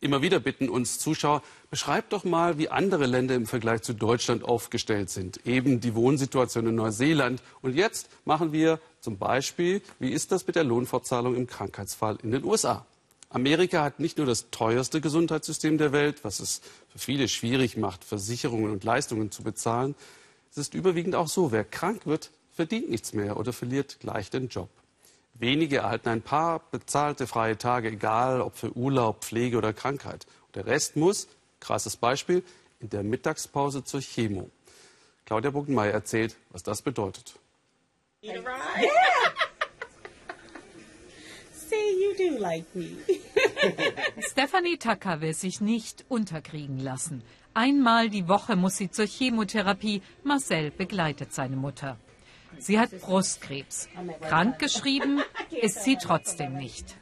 Immer wieder bitten uns Zuschauer, beschreibt doch mal, wie andere Länder im Vergleich zu Deutschland aufgestellt sind. Eben die Wohnsituation in Neuseeland. Und jetzt machen wir zum Beispiel, wie ist das mit der Lohnfortzahlung im Krankheitsfall in den USA? Amerika hat nicht nur das teuerste Gesundheitssystem der Welt, was es für viele schwierig macht, Versicherungen und Leistungen zu bezahlen. Es ist überwiegend auch so, wer krank wird, verdient nichts mehr oder verliert gleich den Job. Wenige erhalten ein paar bezahlte freie Tage, egal ob für Urlaub, Pflege oder Krankheit. Und der Rest muss, krasses Beispiel, in der Mittagspause zur Chemo. Claudia Bogenmeier erzählt, was das bedeutet. Stephanie Tucker will sich nicht unterkriegen lassen. Einmal die Woche muss sie zur Chemotherapie. Marcel begleitet seine Mutter. Sie hat Brustkrebs. Krankgeschrieben ist sie trotzdem nicht.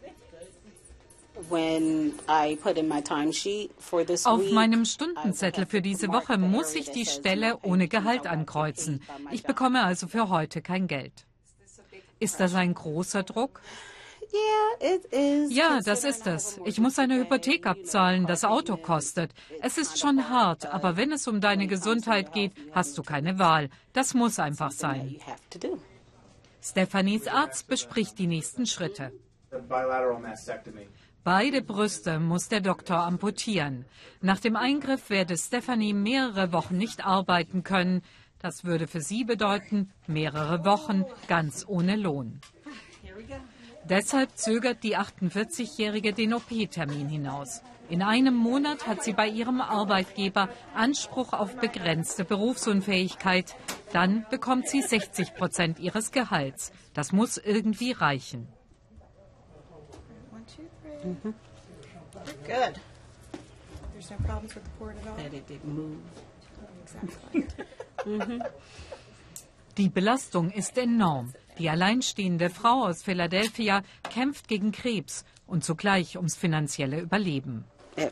Auf meinem Stundenzettel für diese Woche muss ich die Stelle ohne Gehalt ankreuzen. Ich bekomme also für heute kein Geld. Ist das ein großer Druck? Ja, das ist es. Ich muss eine Hypothek abzahlen, das Auto kostet. Es ist schon hart, aber wenn es um deine Gesundheit geht, hast du keine Wahl. Das muss einfach sein. Stephanies Arzt bespricht die nächsten Schritte. Beide Brüste muss der Doktor amputieren. Nach dem Eingriff werde Stephanie mehrere Wochen nicht arbeiten können. Das würde für sie bedeuten, mehrere Wochen ganz ohne Lohn. Deshalb zögert die 48-Jährige den OP-Termin hinaus. In einem Monat hat sie bei ihrem Arbeitgeber Anspruch auf begrenzte Berufsunfähigkeit. Dann bekommt sie 60 Prozent ihres Gehalts. Das muss irgendwie reichen. Mhm. Good. There's no problems with the cord at all. That it didn't move. Exactly. mhm. Die Belastung ist enorm. Die alleinstehende Frau aus Philadelphia kämpft gegen Krebs und zugleich ums finanzielle Überleben. Oh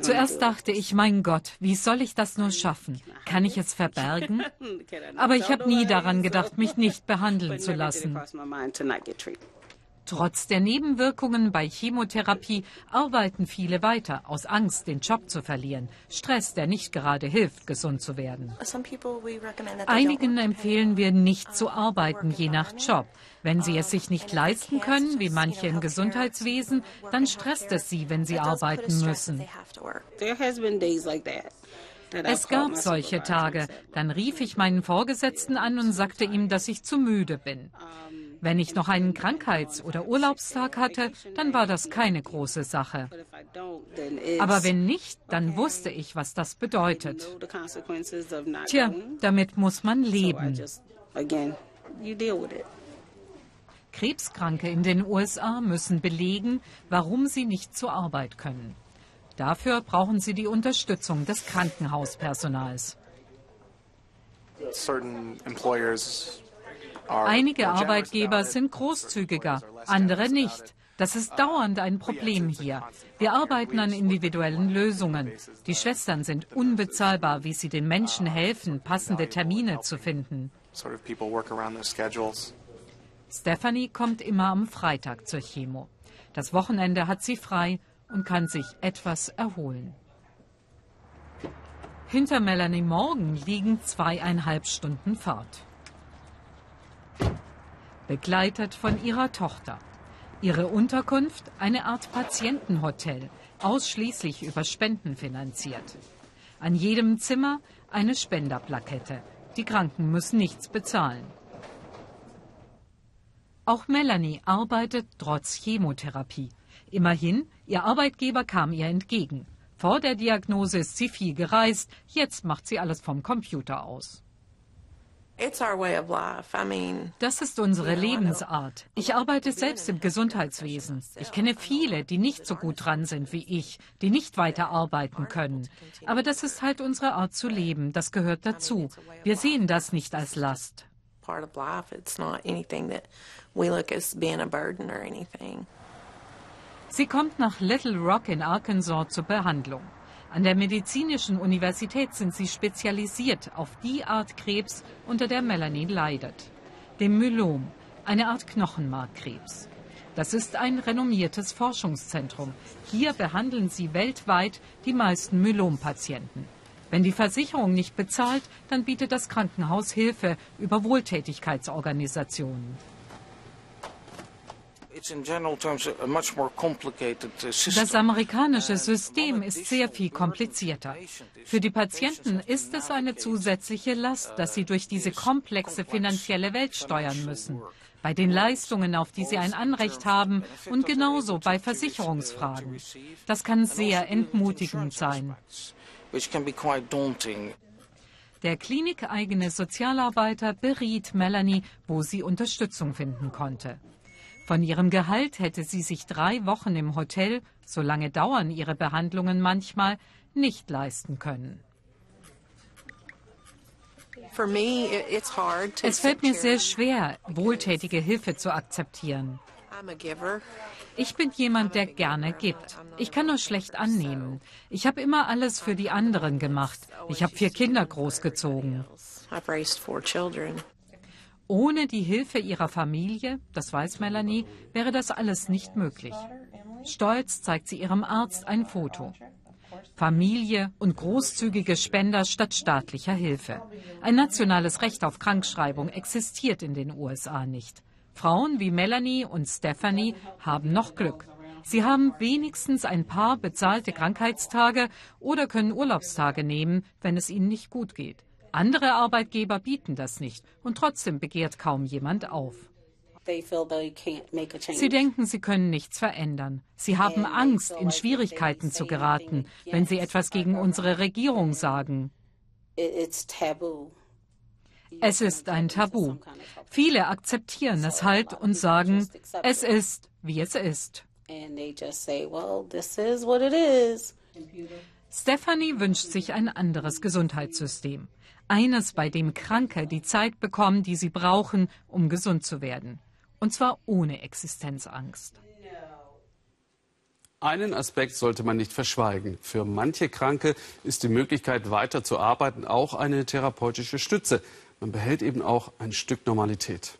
Zuerst dachte ich, mein Gott, wie soll ich das nur schaffen? Kann ich es verbergen? Aber ich habe nie daran gedacht, mich nicht behandeln zu lassen. Trotz der Nebenwirkungen bei Chemotherapie arbeiten viele weiter, aus Angst, den Job zu verlieren. Stress, der nicht gerade hilft, gesund zu werden. Einigen empfehlen wir, nicht zu arbeiten, je nach Job. Wenn sie es sich nicht leisten können, wie manche im Gesundheitswesen, dann stresst es sie, wenn sie arbeiten müssen. Es gab solche Tage. Dann rief ich meinen Vorgesetzten an und sagte ihm, dass ich zu müde bin. Wenn ich noch einen Krankheits- oder Urlaubstag hatte, dann war das keine große Sache. Aber wenn nicht, dann wusste ich, was das bedeutet. Tja, damit muss man leben. Krebskranke in den USA müssen belegen, warum sie nicht zur Arbeit können. Dafür brauchen sie die Unterstützung des Krankenhauspersonals. Einige Arbeitgeber sind großzügiger, andere nicht. Das ist dauernd ein Problem hier. Wir arbeiten an individuellen Lösungen. Die Schwestern sind unbezahlbar, wie sie den Menschen helfen, passende Termine zu finden. Stephanie kommt immer am Freitag zur Chemo. Das Wochenende hat sie frei und kann sich etwas erholen. Hinter Melanie Morgan liegen zweieinhalb Stunden Fahrt begleitet von ihrer Tochter. Ihre Unterkunft eine Art Patientenhotel, ausschließlich über Spenden finanziert. An jedem Zimmer eine Spenderplakette. Die Kranken müssen nichts bezahlen. Auch Melanie arbeitet trotz Chemotherapie. Immerhin, ihr Arbeitgeber kam ihr entgegen. Vor der Diagnose ist sie viel gereist, jetzt macht sie alles vom Computer aus. Das ist unsere Lebensart. Ich arbeite selbst im Gesundheitswesen. Ich kenne viele, die nicht so gut dran sind wie ich, die nicht weiter arbeiten können. Aber das ist halt unsere Art zu leben. Das gehört dazu. Wir sehen das nicht als Last. Sie kommt nach Little Rock in Arkansas zur Behandlung. An der Medizinischen Universität sind sie spezialisiert auf die Art Krebs, unter der Melanie leidet. Dem Myelom, eine Art Knochenmarkkrebs. Das ist ein renommiertes Forschungszentrum. Hier behandeln sie weltweit die meisten Myelom-Patienten. Wenn die Versicherung nicht bezahlt, dann bietet das Krankenhaus Hilfe über Wohltätigkeitsorganisationen. Das amerikanische System ist sehr viel komplizierter. Für die Patienten ist es eine zusätzliche Last, dass sie durch diese komplexe finanzielle Welt steuern müssen. Bei den Leistungen, auf die sie ein Anrecht haben und genauso bei Versicherungsfragen. Das kann sehr entmutigend sein. Der klinikeigene Sozialarbeiter beriet Melanie, wo sie Unterstützung finden konnte. Von ihrem Gehalt hätte sie sich drei Wochen im Hotel, so lange dauern ihre Behandlungen manchmal, nicht leisten können. Es fällt mir sehr schwer, wohltätige Hilfe zu akzeptieren. Ich bin jemand, der gerne gibt. Ich kann nur schlecht annehmen. Ich habe immer alles für die anderen gemacht. Ich habe vier Kinder großgezogen. Ohne die Hilfe ihrer Familie, das weiß Melanie, wäre das alles nicht möglich. Stolz zeigt sie ihrem Arzt ein Foto. Familie und großzügige Spender statt staatlicher Hilfe. Ein nationales Recht auf Krankschreibung existiert in den USA nicht. Frauen wie Melanie und Stephanie haben noch Glück. Sie haben wenigstens ein paar bezahlte Krankheitstage oder können Urlaubstage nehmen, wenn es ihnen nicht gut geht. Andere Arbeitgeber bieten das nicht und trotzdem begehrt kaum jemand auf. Sie denken, sie können nichts verändern. Sie haben Angst, in Schwierigkeiten zu geraten, wenn sie etwas gegen unsere Regierung sagen. Es ist ein Tabu. Viele akzeptieren es halt und sagen, es ist, wie es ist. Stephanie wünscht sich ein anderes Gesundheitssystem. Eines, bei dem Kranke die Zeit bekommen, die sie brauchen, um gesund zu werden. Und zwar ohne Existenzangst. Einen Aspekt sollte man nicht verschweigen. Für manche Kranke ist die Möglichkeit, weiter zu arbeiten, auch eine therapeutische Stütze. Man behält eben auch ein Stück Normalität.